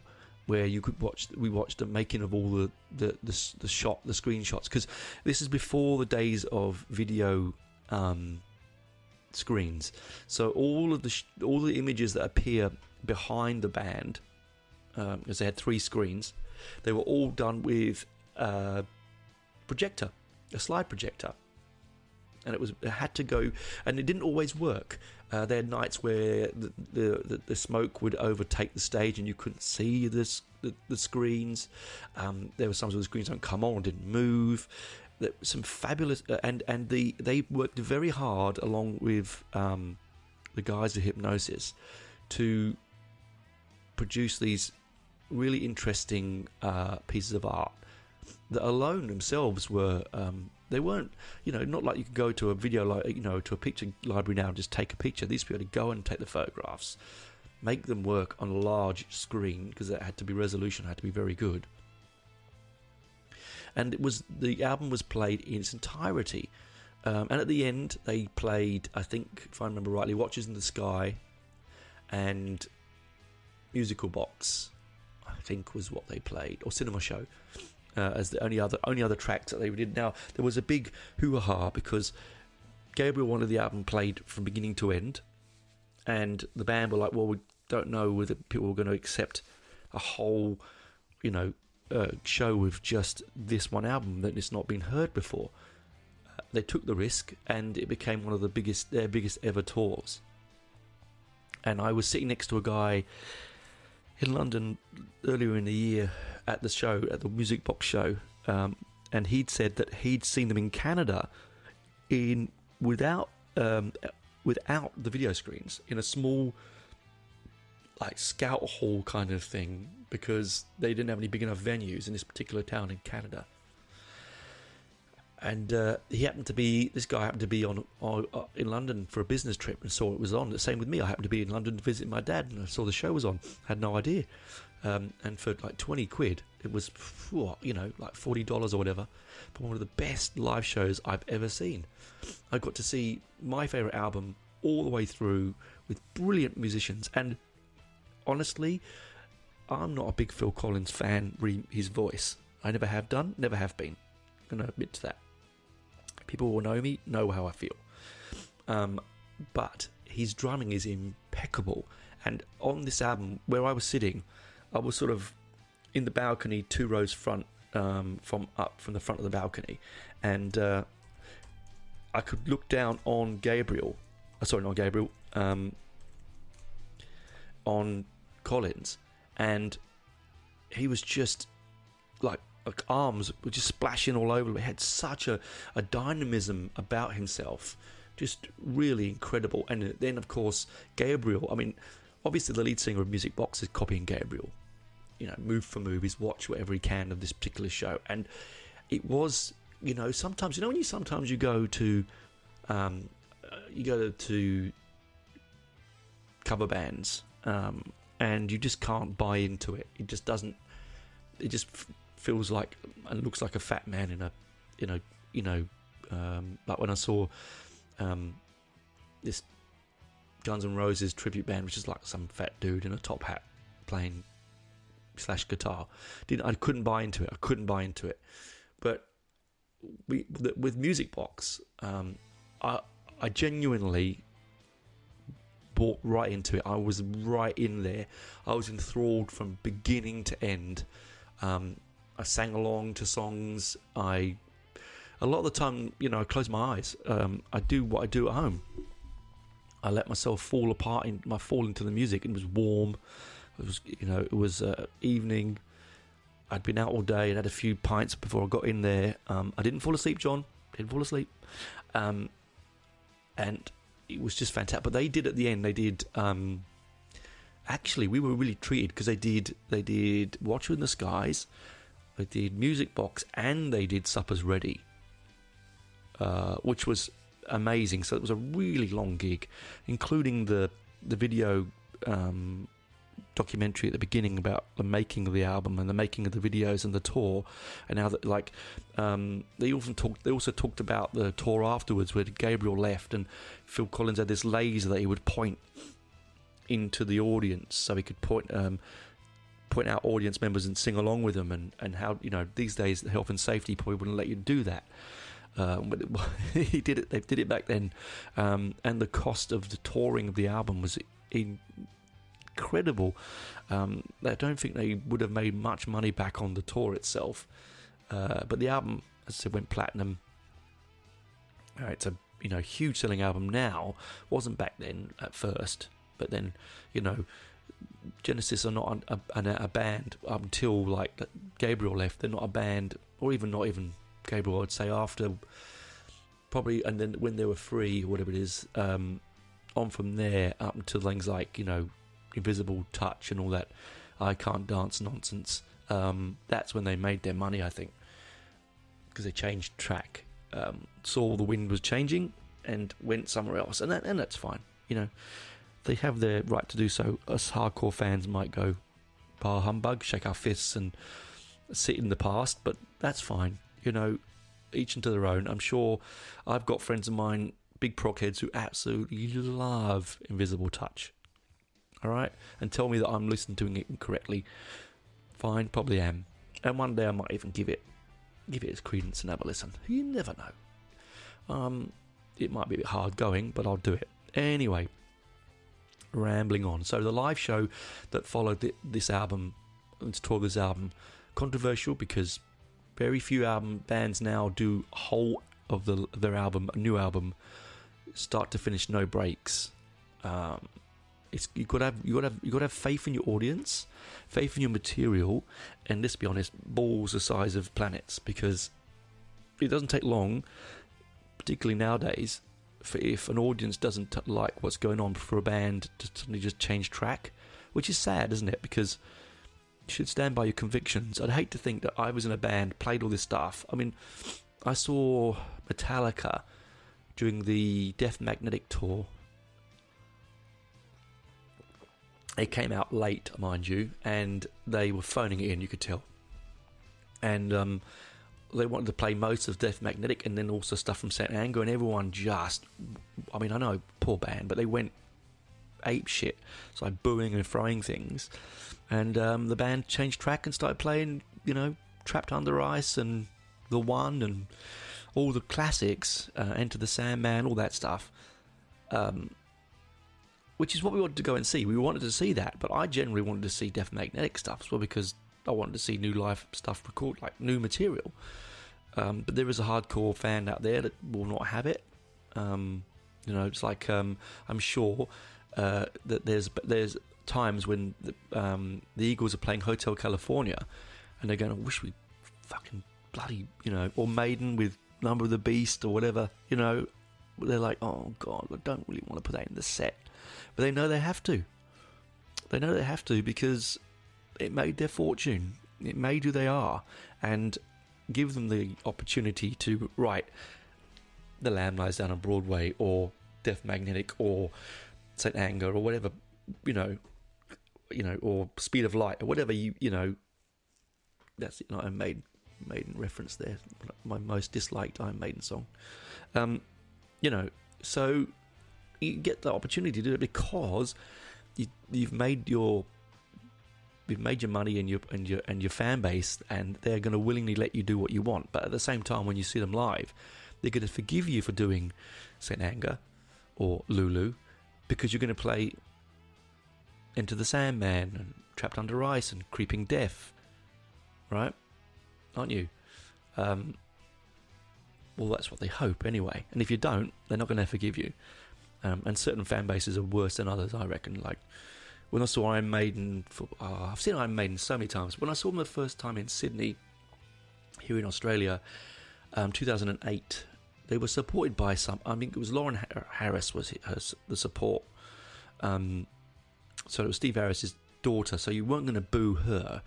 where you could watch. We watched the making of all the the the, the shot, the screenshots, because this is before the days of video um, screens. So all of the sh- all the images that appear behind the band, um, because they had three screens, they were all done with a projector, a slide projector and it was it had to go, and it didn't always work. Uh, there had nights where the, the, the smoke would overtake the stage, and you couldn't see the the screens. Um, there were times where the screens don't come on, didn't move. Some fabulous, uh, and and the they worked very hard along with um, the guys at Hipgnosis to produce these really interesting uh, pieces of art that alone themselves were um, they weren't you know not like you could go to a video like you know to a picture library now and just take a picture. These people had to go and take the photographs make them work on a large screen because it had to be resolution had to be very good. And it was the album was played in its entirety. Um, and at the end they played i think if i remember rightly watches in the sky and musical box i think was what they played or cinema show uh, as the only other only other tracks that they did. Now there was a big hoo ha because Gabriel wanted the album played from beginning to end, and the band were like, "Well, we don't know whether people were going to accept a whole, you know, uh, show with just this one album that it's not been heard before." Uh, they took the risk, and it became one of the biggest their biggest ever tours. And I was sitting next to a guy in London earlier in the year at the show, at the Music Box show, um, and he'd said that he'd seen them in Canada in without um, without the video screens in a small like scout hall kind of thing because they didn't have any big enough venues in this particular town in Canada and uh, he happened to be this guy happened to be on, on uh, in London for a business trip and saw it was on. The same with me. I happened to be in London to visit my dad and I saw the show was on. Had no idea. Um, and for like twenty quid, it was you know like forty dollars or whatever. For one of the best live shows I've ever seen. I got to see my favorite album all the way through with brilliant musicians and honestly, I'm not a big Phil Collins fan. Re his voice, I never have done, never have been. I'm gonna admit to that. People will know me, know how I feel. Um, but his drumming is impeccable. And on this album, where I was sitting, I was sort of in the balcony, two rows front, um, from up from the front of the balcony, and uh, I could look down on Gabriel. Uh, sorry, not Gabriel. Um, on Collins, and he was just like like arms were just splashing all over. He had such a, a dynamism about himself, just really incredible. And then, of course, Gabriel. I mean, obviously, the lead singer of Music Box is copying Gabriel. You know, move for move, he's watched whatever he can of this particular show, and it was, you know, sometimes you know when you sometimes you go to, um, uh, you go to cover bands, um, and you just can't buy into it. It just doesn't. It just feels like and looks like a fat man in a you know you know um, like when I saw um, this Guns N' Roses tribute band, which is like some fat dude in a top hat playing slash guitar. Didn't I couldn't buy into it. I couldn't buy into it. But we with Music Box, um, I I genuinely bought right into it. I was right in there. I was enthralled from beginning to end. Um, I sang along to songs. I a lot of the time, you know, I close my eyes. Um, I do what I do at home. I let myself fall apart in my fall into the music. It was warm. It was, you know, it was uh, evening. I'd been out all day and had a few pints before I got in there. Um, I didn't fall asleep, John. Didn't fall asleep. Um, and it was just fantastic. But they did at the end. They did. Um, actually, we were really treated because they did. They did Watcher in the Skies they did Music Box and they did Suppers Ready, uh, which was amazing. So it was a really long gig, including the the video um, documentary at the beginning about the making of the album and the making of the videos and the tour, and how that like um, they often talked. They also talked about the tour afterwards, where Gabriel left and Phil Collins had this laser that he would point into the audience, so he could point. Um, point out audience members and sing along with them, and, and how you know these days the health and safety probably wouldn't let you do that. Uh, but he did it. They did it back then, um, and the cost of the touring of the album was incredible. Um, I don't think they would have made much money back on the tour itself, uh, but the album, as I said, went platinum. Uh, it's a you know huge selling album now. wasn't back then at first, but then you know Genesis are not a, a, a, band until like Gabriel left. They're not a band, or even not even Gabriel. I'd say after probably, and then when they were free, whatever it is, um, on from there up until things like you know Invisible Touch and all that. I can't dance nonsense. Um, that's when they made their money, I think, because they changed track, um, saw the wind was changing, and went somewhere else, and that, and that's fine. You know, they have their right to do so. Us hardcore fans might go bar humbug, shake our fists, and sit in the past, but that's fine. You know, each into their own. I'm sure I've got friends of mine, big prog heads, who absolutely love Invisible Touch. All right, and tell me that I'm listening to it incorrectly. Fine, probably am. And one day I might even give it give it its credence and have a listen. You never know. Um, it might be a bit hard going, but I'll do it anyway. Rambling on. So the live show that followed this album, this tour this album, controversial because very few album bands now do whole of the their album, a new album, start to finish, no breaks. Um, it's you got to have you got to have you got to have faith in your audience, faith in your material, and let's be honest, balls the size of planets because it doesn't take long, particularly nowadays, for if an audience doesn't t- like what's going on for a band to suddenly just change track, which is sad, isn't it? Because you should stand by your convictions. I'd hate to think that I was in a band, played all this stuff. I mean, I saw Metallica during the Death Magnetic tour It came out late, mind you, and they were phoning it in. You could tell, and um, they wanted to play most of Death Magnetic and then also stuff from Saint Anger, and everyone just, I mean, I know, poor band, but they went ape shit, so like booing and throwing things, and um, the band changed track and started playing, you know, Trapped Under Ice and The One and all the classics, uh, Enter the Sandman, all that stuff. Um, which is what we wanted to go and see. We wanted to see that, but I generally wanted to see Death Magnetic stuff as well because I wanted to see new live stuff record, like new material. Um, but there is a hardcore fan out there that will not have it. Um, you know, it's like um, I'm sure uh, that there's there's times when the, um, the Eagles are playing Hotel California, and they're going, "I wish we fucking bloody," you know, or Maiden with Number of the Beast or whatever. You know, they're like, "Oh God, I don't really want to put that in the set." But they know they have to. They know they have to because it made their fortune. It made who they are. And give them the opportunity to write The Lamb Lies Down on Broadway or Death Magnetic or St. Anger or whatever, you know, you know, or Speed of Light or whatever you, you know, that's know, Iron Maiden, Maiden reference there, my most disliked Iron Maiden song. Um, you know, so you get the opportunity to do it because you, you've made your you've made your money and your and your and your fan base, and they're going to willingly let you do what you want. But at the same time, when you see them live, they're going to forgive you for doing Saint Anger or Lulu because you're going to play Into the Sandman and Trapped Under Ice and Creeping Death, right? Aren't you? Um, well, that's what they hope anyway. And if you don't, they're not going to forgive you. Um, and certain fan bases are worse than others, I reckon. Like when I saw Iron Maiden, for, oh, I've seen Iron Maiden so many times. When I saw them the first time in Sydney, here in Australia, um, 2008, they were supported by some. I mean, it was Lauren Harris was her, the support. Um, so it was Steve Harris's daughter. So you weren't going to boo her.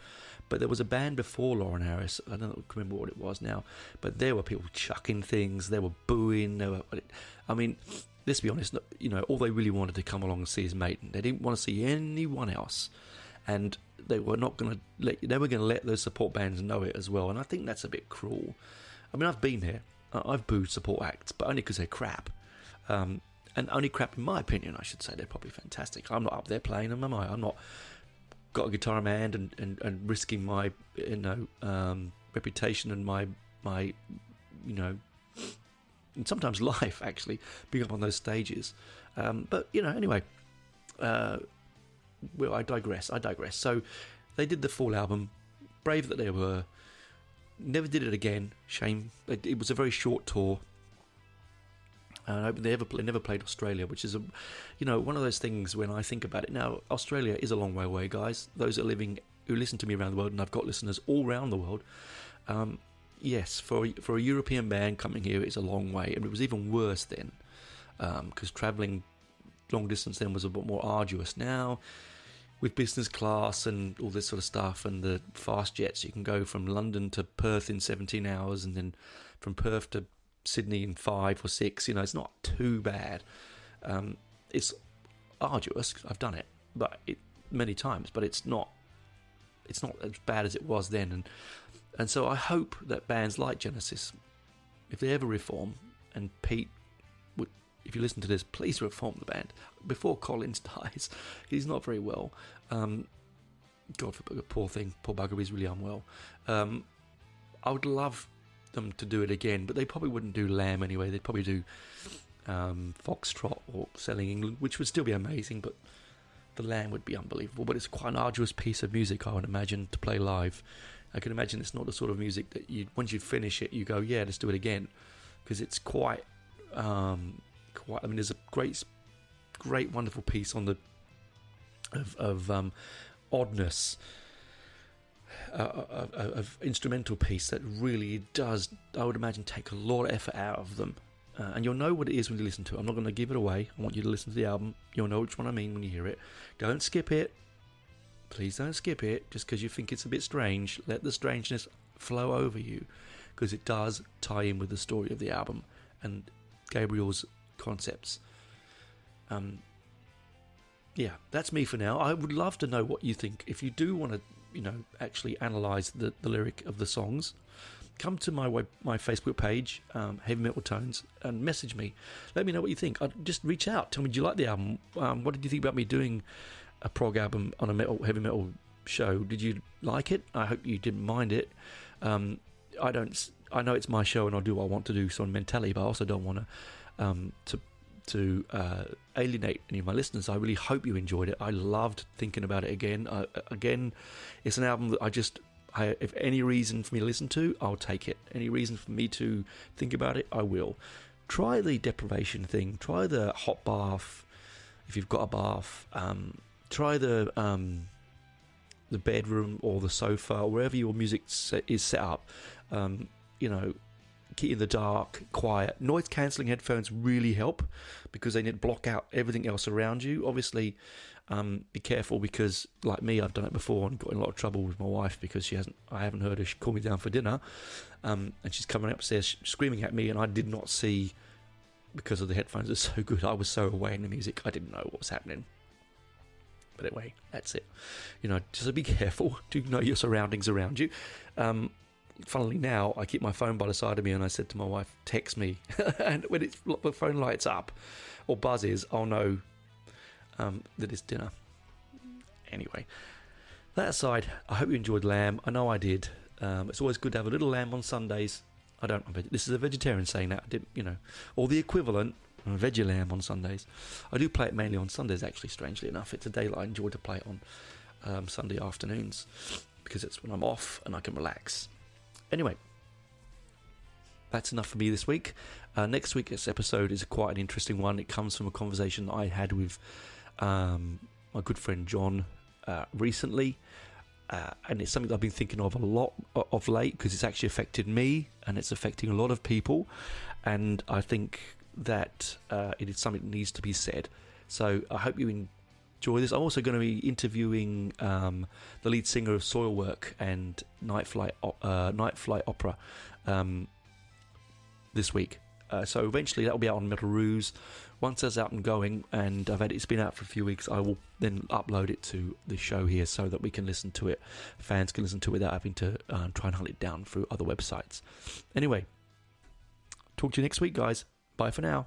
But there was a band before Lauren Harris. I don't remember what it was now. But there were people chucking things. They were booing. They were. I mean, let's be honest, you know, all they really wanted to come along and see is Maiden. They didn't want to see anyone else. And they were not going to let, they were going to let those support bands know it as well. And I think that's a bit cruel. I mean, I've been here. I've booed support acts, but only because they're crap. Um, and only crap in my opinion, I should say. They're probably fantastic. I'm not up there playing them, am I? I'm not got a guitar in my hand and, and, and risking my, you know, um, reputation and my, my, you know, and sometimes life actually being up on those stages. Um, but you know, anyway, uh, well, I digress. I digress. So they did the full album. Brave that they were. Never did it again. Shame. It, it was a very short tour. Uh, they ever play, never played Australia, which is a, you know, one of those things. When I think about it now, Australia is a long way away, guys. Those are living who listen to me around the world, and I've got listeners all around the world. Um, yes, for for a European band coming here, it's a long way, and it was even worse then, because um, travelling long distance then was a bit more arduous. Now with business class and all this sort of stuff, and the fast jets, you can go from London to Perth in 17 hours, and then from Perth to Sydney in five or six. You know, it's not too bad. Um, it's arduous. I've done it, but it many times, but it's not. It's not as bad as it was then, and and so I hope that bands like Genesis, if they ever reform, and Pete if you listen to this, please reform the band before Collins dies. He's not very well. Um, God forbid, poor thing, poor bugger, he's really unwell. Um, I would love them to do it again, but they probably wouldn't do Lamb anyway. They'd probably do um, Foxtrot or Selling England, which would still be amazing, but the Lamb would be unbelievable. But it's quite an arduous piece of music, I would imagine, to play live. I can imagine it's not the sort of music that you once you finish it, you go, yeah, let's do it again, because it's quite, um, quite. I mean, there's a great, great, wonderful piece on the of, of um, oddness. Uh, of, instrumental piece that really does, I would imagine, take a lot of effort out of them. Uh, and you'll know what it is when you listen to it. I'm not going to give it away. I want you to listen to the album. You'll know which one I mean when you hear it. Don't skip it. Please don't skip it just because you think it's a bit strange. Let the strangeness flow over you because it does tie in with the story of the album and Gabriel's concepts. Um, yeah, that's me for now. I would love to know what you think. If you do want to, you know, actually analyze the, the lyric of the songs, come to my web, my Facebook page, um, Heavy Metal Tones, and message me. Let me know what you think. I'd just reach out. Tell me, do you like the album? Um, what did you think about me doing a prog album on a metal heavy metal show? Did you like it? I hope you didn't mind it. Um, I don't. I know it's my show, and I'll do what I want to do. So on mentality, but I also don't want to um, to to uh, alienate any of my listeners. I really hope you enjoyed it. I loved thinking about it again. Again, it's an album that I just I, if any reason for me to listen to, I'll take it. Any reason for me to think about it, I will. Try the deprivation thing. Try the hot bath if you've got a bath. Um, try the um, the bedroom or the sofa, or wherever your music set, is set up. Um, you know, keep in the dark, quiet. Noise cancelling headphones really help because they need to block out everything else around you. Obviously, um, be careful because, like me, I've done it before and got in a lot of trouble with my wife because she hasn't. I haven't heard her she call me down for dinner, um, and she's coming upstairs screaming at me, and I did not see because of the headphones are so good. I was so away in the music, I didn't know what was happening. But anyway, that's it. You know, just be careful. Do know your surroundings around you. Um, funnily now, I keep my phone by the side of me, and I said to my wife, "Text me," and when it's the phone lights up or buzzes, I'll know um, that it's dinner. Anyway, that aside, I hope you enjoyed lamb. I know I did. Um, it's always good to have a little lamb on Sundays. I don't. This is a vegetarian saying that. I did, you know, or the equivalent. Veggie lamb on Sundays. I do play it mainly on Sundays. Actually, strangely enough, it's a day that I enjoy to play on um, Sunday afternoons because it's when I'm off and I can relax. Anyway, that's enough for me this week. Uh, next week's episode is quite an interesting one. It comes from a conversation I had with um, my good friend John uh, recently. Uh, and it's something I've been thinking of a lot of late because it's actually affected me and it's affecting a lot of people. And I think that uh, it is something that needs to be said. So I hope you enjoy this. I'm also going to be interviewing um, the lead singer of Soilwork and Night Flight, uh, Night Flight Opera um, this week. Uh, so eventually that will be out on Metal Ruse. Once that's out and going, and I've had it's been out for a few weeks, I will then upload it to the show here so that we can listen to it. Fans can listen to it without having to uh, try and hunt it down through other websites. Anyway, talk to you next week, guys. Bye for now.